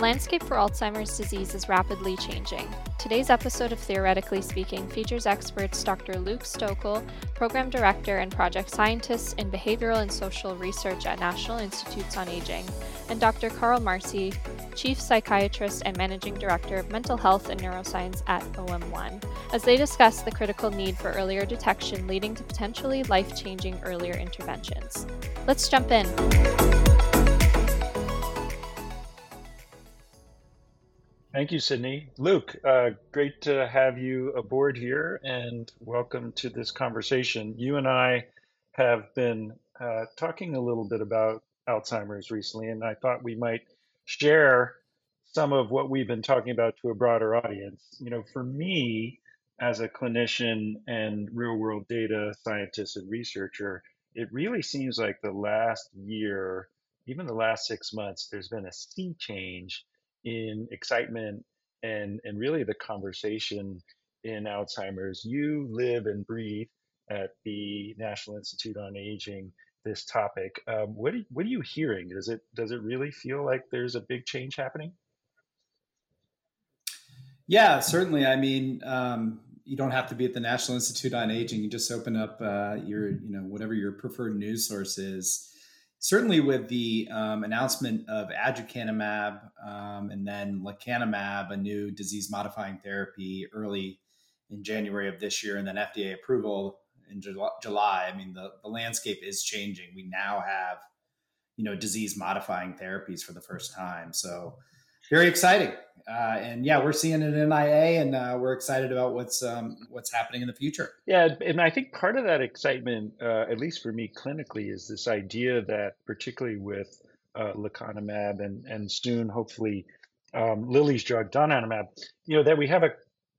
landscape for Alzheimer's disease is rapidly changing. Today's episode of Theoretically Speaking features experts Dr. Luke Stoeckel, Program Director and Project Scientist in Behavioral and Social Research at National Institutes on Aging, and Dr. Carl Marci, Chief Psychiatrist and Managing Director of Mental Health and Neuroscience at OM1, as they discuss the critical need for earlier detection leading to potentially life changing earlier interventions. Let's jump in. Thank you, Sydney. Luke, uh, great to have you aboard here and welcome to this conversation. You and I have been uh, talking a little bit about Alzheimer's recently, and I thought we might share some of what we've been talking about to a broader audience. You know, for me, as a clinician and real world data scientist and researcher, it really seems like the last year, even the last six months, there's been a sea change in excitement and and really the conversation in Alzheimer's. You live and breathe at the National Institute on Aging this topic. Um, what are, what are you hearing? Does it does it really feel like there's a big change happening? Yeah, certainly. I mean, um, you don't have to be at the National Institute on Aging. You just open up uh, your, you know, whatever your preferred news source is certainly with the um, announcement of aducanumab um, and then lecanemab, a new disease modifying therapy early in January of this year, and then FDA approval in July. I mean, the, the landscape is changing. We now have, you know, disease modifying therapies for the first time. So very exciting. Uh, and yeah, we're seeing it in NIA, and uh, we're excited about what's um, what's happening in the future. Yeah, and I think part of that excitement, uh, at least for me clinically, is this idea that particularly with uh, lecanemab and and soon hopefully um, Lilly's drug donanemab, you know, that we have a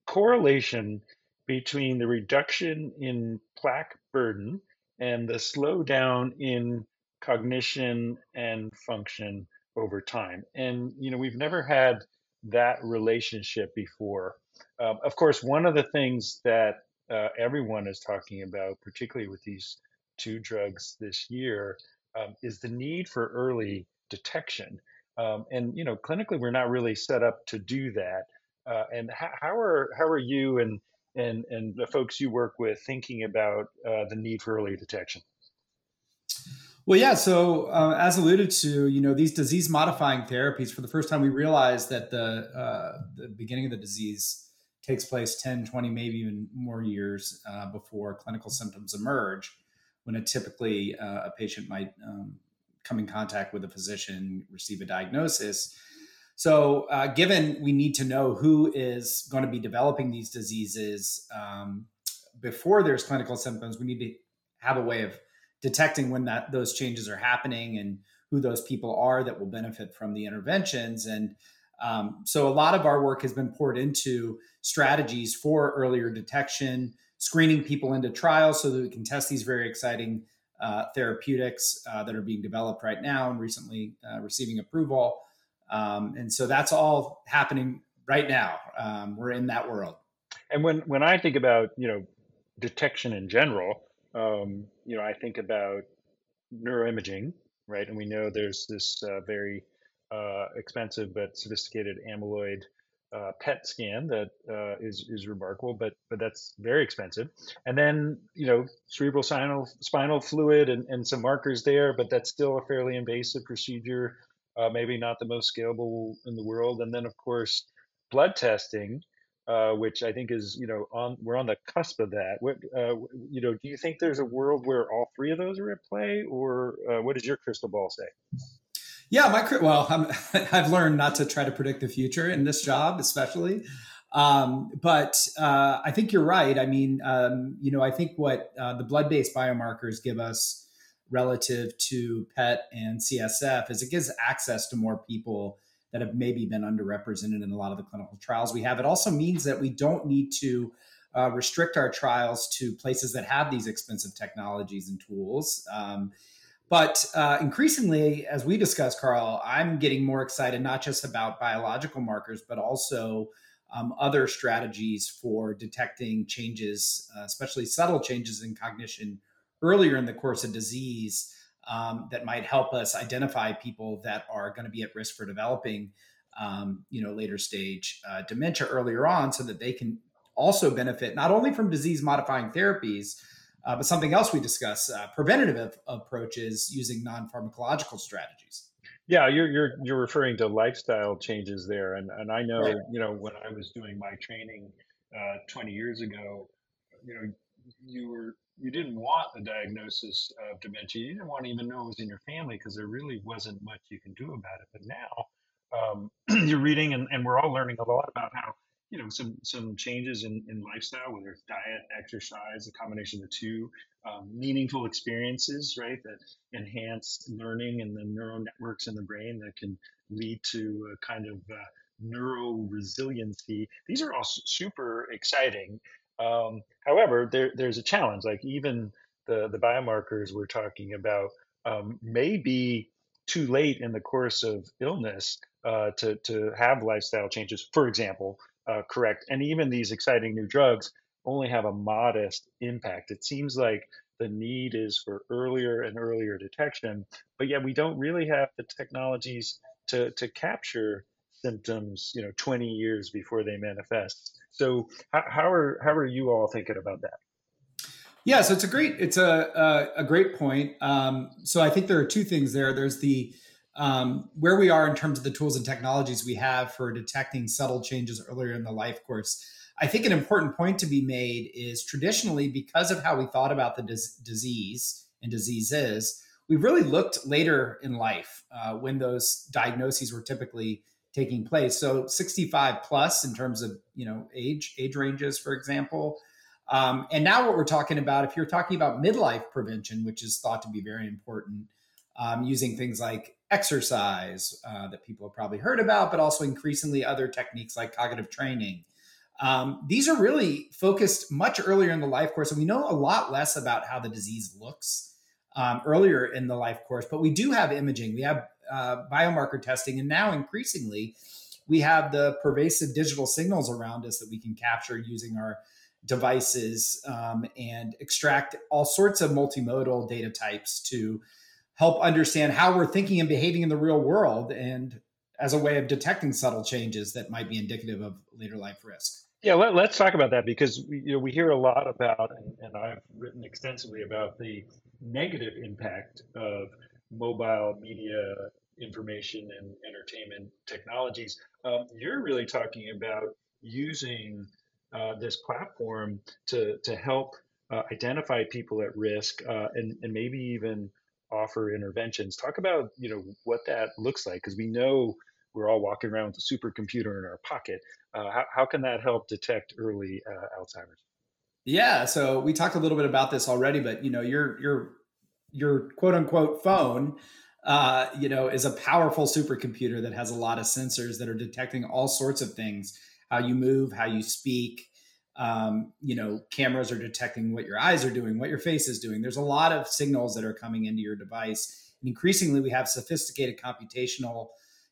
correlation between the reduction in plaque burden and the slowdown in cognition and function over time. And you know, we've never had that relationship before. Um, of course, one of the things that uh, everyone is talking about, particularly with these two drugs this year, um, is the need for early detection. Um, and you know, clinically, we're not really set up to do that. Uh, and how, how, are how are you and and and the folks you work with thinking about uh, the need for early detection? Well, yeah. So, uh, as alluded to, you know, these disease modifying therapies, for the first time, we realized that the, uh, the beginning of the disease takes place 10, 20, maybe even more years uh, before clinical symptoms emerge, when typically uh, a patient might um, come in contact with a physician, receive a diagnosis. So, uh, given we need to know who is going to be developing these diseases um, before there's clinical symptoms, we need to have a way of detecting when that those changes are happening and who those people are that will benefit from the interventions. And um, so a lot of our work has been poured into strategies for earlier detection screening people into trials so that we can test these very exciting uh, therapeutics uh, that are being developed right now and recently uh, receiving approval. Um, and so that's all happening right now. Um, we're in that world. And when when i think about you know detection in general um, you know, I think about neuroimaging, right? And we know there's this uh, very uh, expensive but sophisticated amyloid uh, PET scan that uh, is is remarkable, but but that's very expensive. And then you know cerebral spinal spinal fluid and, and some markers there, but that's still a fairly invasive procedure, uh, maybe not the most scalable in the world. And then of course blood testing, uh, which I think is, you know, on we're on the cusp of that. What, uh, you know, do you think there's a world where all three of those are at play, or uh, what does your crystal ball say? Yeah, my well, i have learned not to try to predict the future in this job, especially. Um, but uh, I think you're right. I mean, um, you know, I think what uh, the blood-based biomarkers give us relative to PET and CSF is it gives access to more people that have maybe been underrepresented in a lot of the clinical trials we have. It also means that we don't need to uh, restrict our trials to places that have these expensive technologies and tools. Um, but uh, increasingly, as we discussed, Carl, I'm getting more excited not just about biological markers, but also um, other strategies for detecting changes, uh, especially subtle changes in cognition earlier in the course of disease um, that might help us identify people that are going to be at risk for developing um, you know, later stage uh, dementia earlier on, so that they can also benefit not only from disease modifying therapies, uh, but something else we discuss: uh, preventative approaches using non pharmacological strategies. Yeah, you're you're you're referring to lifestyle changes there, and and I know right. you know when I was doing my training uh, 20 years ago, you know, you were you didn't want the diagnosis of dementia. You didn't want to even know it was in your family because there really wasn't much you can do about it. But now um, you're reading, and, and we're all learning a lot about how you know some some changes in, in lifestyle, whether it's diet, exercise, a combination of the two, um, meaningful experiences, right, that enhance learning and the neural networks in the brain that can lead to a kind of uh, neuro resiliency. These are all super exciting. Um, however, there, there's a challenge. Like even the the biomarkers we're talking about um, may be too late in the course of illness uh, to to have lifestyle changes. For example, uh, correct. And even these exciting new drugs only have a modest impact. It seems like the need is for earlier and earlier detection, but yet we don't really have the technologies to, to capture symptoms, you know, 20 years before they manifest. So how, how are how are you all thinking about that? Yeah, so it's a great it's a a, a great point. Um, so I think there are two things there. There's the um, where we are in terms of the tools and technologies we have for detecting subtle changes earlier in the life course. I think an important point to be made is traditionally, because of how we thought about the dis- disease and diseases, we've really looked later in life uh, when those diagnoses were typically taking place. So 65 plus in terms of you know age age ranges, for example. Um, and now what we're talking about, if you're talking about midlife prevention, which is thought to be very important, um, using things like exercise uh, that people have probably heard about, but also increasingly other techniques like cognitive training. Um, these are really focused much earlier in the life course, and we know a lot less about how the disease looks um, earlier in the life course. But we do have imaging, we have uh, biomarker testing, and now increasingly, we have the pervasive digital signals around us that we can capture using our devices um, and extract all sorts of multimodal data types to help understand how we're thinking and behaving in the real world and as a way of detecting subtle changes that might be indicative of later life risk. Yeah, let, us talk about that because we, you know, we hear a lot about, and, and, I've written extensively about the negative impact of mobile media information and entertainment technologies. Um, you're really talking about using uh, this platform to to help uh, identify people at risk uh, and, and maybe even offer interventions. Talk about you know what that looks like because we know we're all walking around with a supercomputer in our pocket. Uh, how, how can that help detect early uh, Alzheimer's? Yeah, so we talked a little bit about this already, but you know your your your quote unquote phone, uh, you know, is a powerful supercomputer that has a lot of sensors that are detecting all sorts of things: how you move, how you speak, um, you know, cameras are detecting what your eyes are doing, what your face is doing. There's a lot of signals that are coming into your device. And increasingly, we have sophisticated computational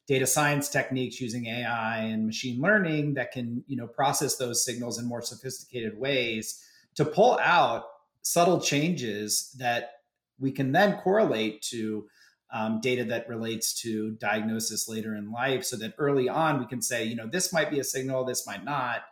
data science techniques using AI and machine learning that can, you know, process those signals in more sophisticated ways to pull out subtle changes that we can then correlate to um, data that relates to diagnosis later in life so that early on we can say, you know, this might be a signal, this might not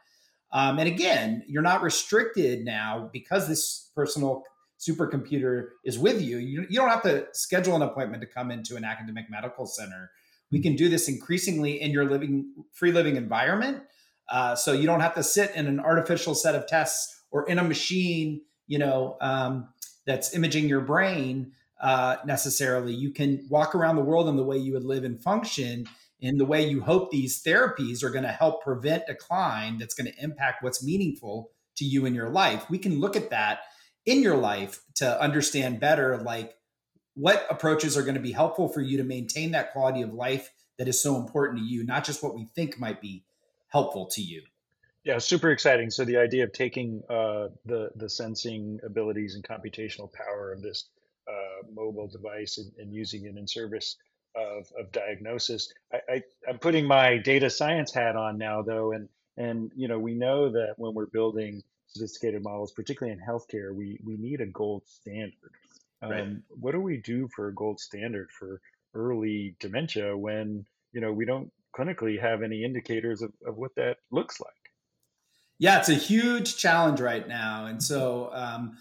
um, and again, you're not restricted now because this personal supercomputer is with you. you. You don't have to schedule an appointment to come into an academic medical center. We can do this increasingly in your living free living environment. Uh, so you don't have to sit in an artificial set of tests or in a machine, you know, um, that's imaging your brain uh, necessarily. You can walk around the world in the way you would live and function in the way you hope these therapies are going to help prevent decline that's going to impact what's meaningful to you in your life. We can look at that in your life to understand better like what approaches are going to be helpful for you to maintain that quality of life that is so important to you not just what we think might be helpful to you. Yeah super exciting. So the idea of taking uh, the the sensing abilities and computational power of this mobile device and, and using it in service of, of diagnosis. I, I, I'm putting my data science hat on now, though, and and you know we know that when we're building sophisticated models, particularly in healthcare, we we need a gold standard. Right. Um, what do we do for a gold standard for early dementia when you know we don't clinically have any indicators of, of what that looks like. Yeah, it's a huge challenge right now. And so, um,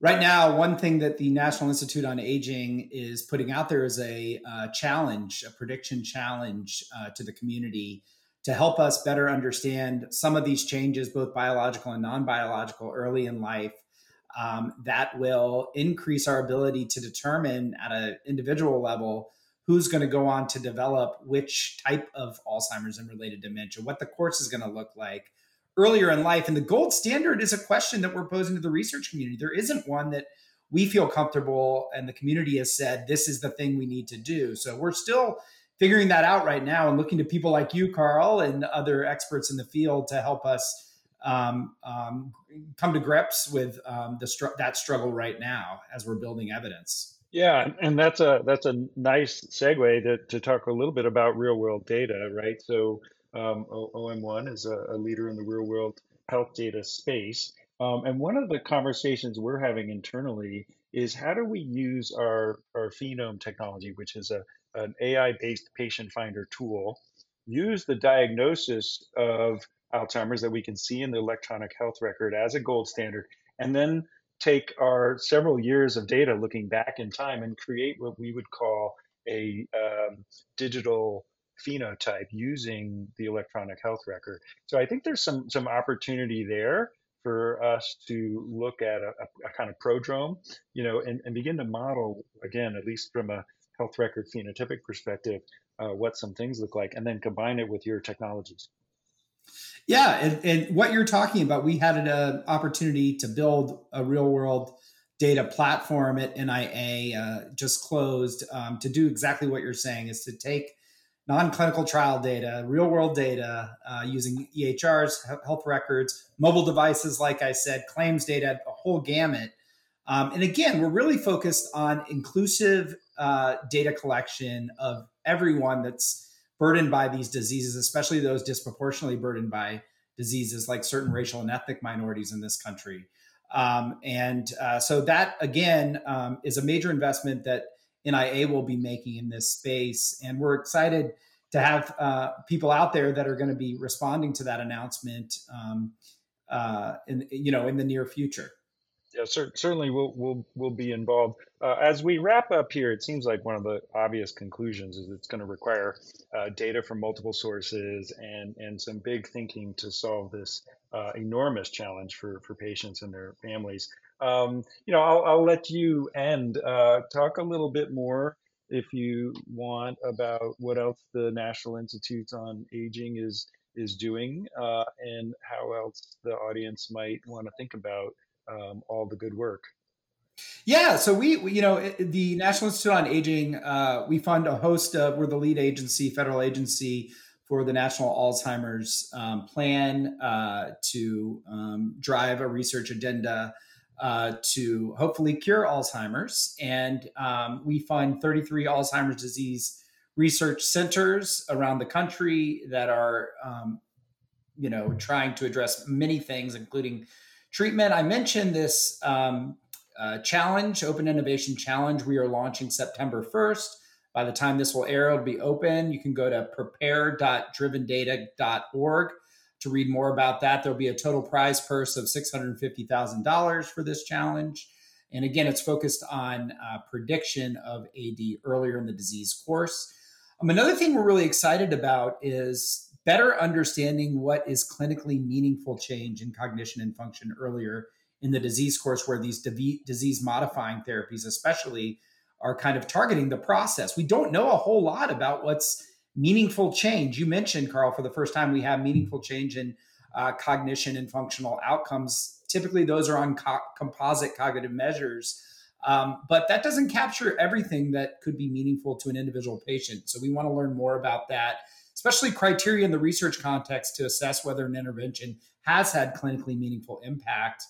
right now, one thing that the National Institute on Aging is putting out there is a uh, challenge, a prediction challenge uh, to the community to help us better understand some of these changes, both biological and non biological, early in life. Um, that will increase our ability to determine at an individual level who's going to go on to develop which type of Alzheimer's and related dementia, what the course is going to look like earlier in life. And the gold standard is a question that we're posing to the research community. There isn't one that we feel comfortable and the community has said this is the thing we need to do. So we're still figuring that out right now and looking to people like you, Carl, and other experts in the field to help us um, um, come to grips with um, str- that struggle right now as we're building evidence. Yeah, and that's a that's a nice segue to, to talk a little bit about real world data, right? So um, OM1 is a, a, leader in the real world health data space. Um, and one of the conversations we're having internally is how do we use our, our PhenOM technology, which is a, an AI based patient finder tool, use the diagnosis of Alzheimer's that we can see in the electronic health record as a gold standard, and then take our several years of data looking back in time and create what we would call a um, digital phenotype using the electronic health record. So I think there's some some opportunity there for us to look at a, a kind of prodrome, you know, and, and, begin to model again, at least from a health record phenotypic perspective, uh, what some things look like, and then combine it with your technologies. Yeah, and, and what you're talking about, we had an opportunity to build a real world data platform at NIA, uh, just closed, um, to do exactly what you're saying, is to take non-clinical trial data, real-world data uh, using EHRs, health records, mobile devices, like I said, claims data, a whole gamut. Um, and again, we're really focused on inclusive uh, data collection of everyone that's burdened by these diseases, especially those disproportionately burdened by diseases like certain racial and ethnic minorities in this country. Um, and uh, so that again um, is a major investment that NIA will be making in this space. And we're excited to have uh, people out there that are going to be responding to that announcement um, uh, in you know in the near future. Yeah, cer- certainly we'll we'll we'll be involved. Uh, as we wrap up here, it seems like one of the obvious conclusions is it's going to require uh, data from multiple sources and and some big thinking to solve this uh, enormous challenge for for patients and their families. Um, you know, I'll, I'll let you end. Uh, talk a little bit more, if you want, about what else the National Institutes on Aging is is doing, uh, and how else the audience might want to think about um, all the good work. Yeah, so we, we, you know, the National Institute on Aging, uh, we fund a host of. We're the lead agency, federal agency for the National Alzheimer's um, Plan uh, to um, drive a research agenda uh, to hopefully cure Alzheimer's. And um, we fund 33 Alzheimer's disease research centers around the country that are, um, you know, trying to address many things, including treatment. I mentioned this um, uh, challenge, Open Innovation Challenge. We are launching September 1st. By the time this will air, it'll be open. You can go to prepare.drivendata.org to read more about that, there'll be a total prize purse of $650,000 for this challenge. And again, it's focused on uh, prediction of AD earlier in the disease course. Um, another thing we're really excited about is better understanding what is clinically meaningful change in cognition and function earlier in the disease course, where these disease modifying therapies, especially, are kind of targeting the process. We don't know a whole lot about what's meaningful change. You mentioned, Carl, for the first time, we have meaningful change in uh, cognition and functional outcomes. Typically, those are on co- composite cognitive measures. Um, but that doesn't capture everything that could be meaningful to an individual patient. So we want to learn more about that, especially criteria in the research context to assess whether an intervention has had clinically meaningful impact,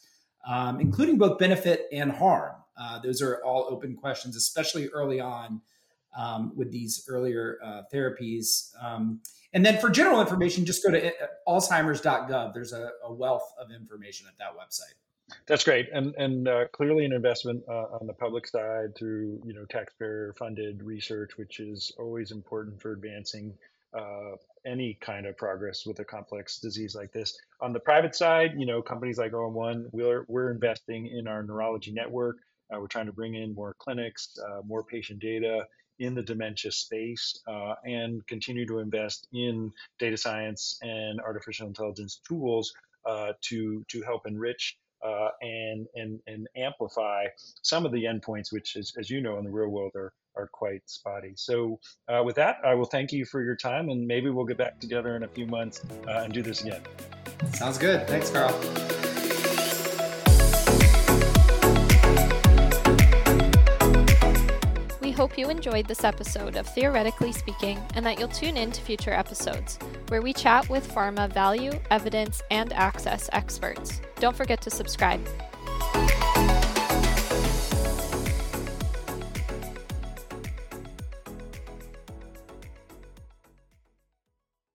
um, including both benefit and harm. Uh, those are all open questions, especially early on um, with these earlier uh, therapies. Um, and then for general information, just go to uh, alzheimers.gov. There's a, a, wealth of information at that website. That's great, and and uh, clearly an investment uh, on the public side through you know taxpayer funded research, which is always important for advancing uh, any kind of progress with a complex disease like this. On the private side, you know, companies like OM1, we're, we're investing in our neurology network. Uh, we're trying to bring in more clinics, uh, more patient data in the dementia space, uh, and continue to invest in data science and artificial intelligence tools uh, to to help enrich uh, and and and amplify some of the endpoints, which, as, as you know, in the real world are are quite spotty. So, uh, with that, I will thank you for your time, and maybe we'll get back together in a few months uh, and do this again. Sounds good. Thanks, Carl. Hope you enjoyed this episode of Theoretically Speaking and that you'll tune in to future episodes, where we chat with pharma value, evidence, and access experts. Don't forget to subscribe.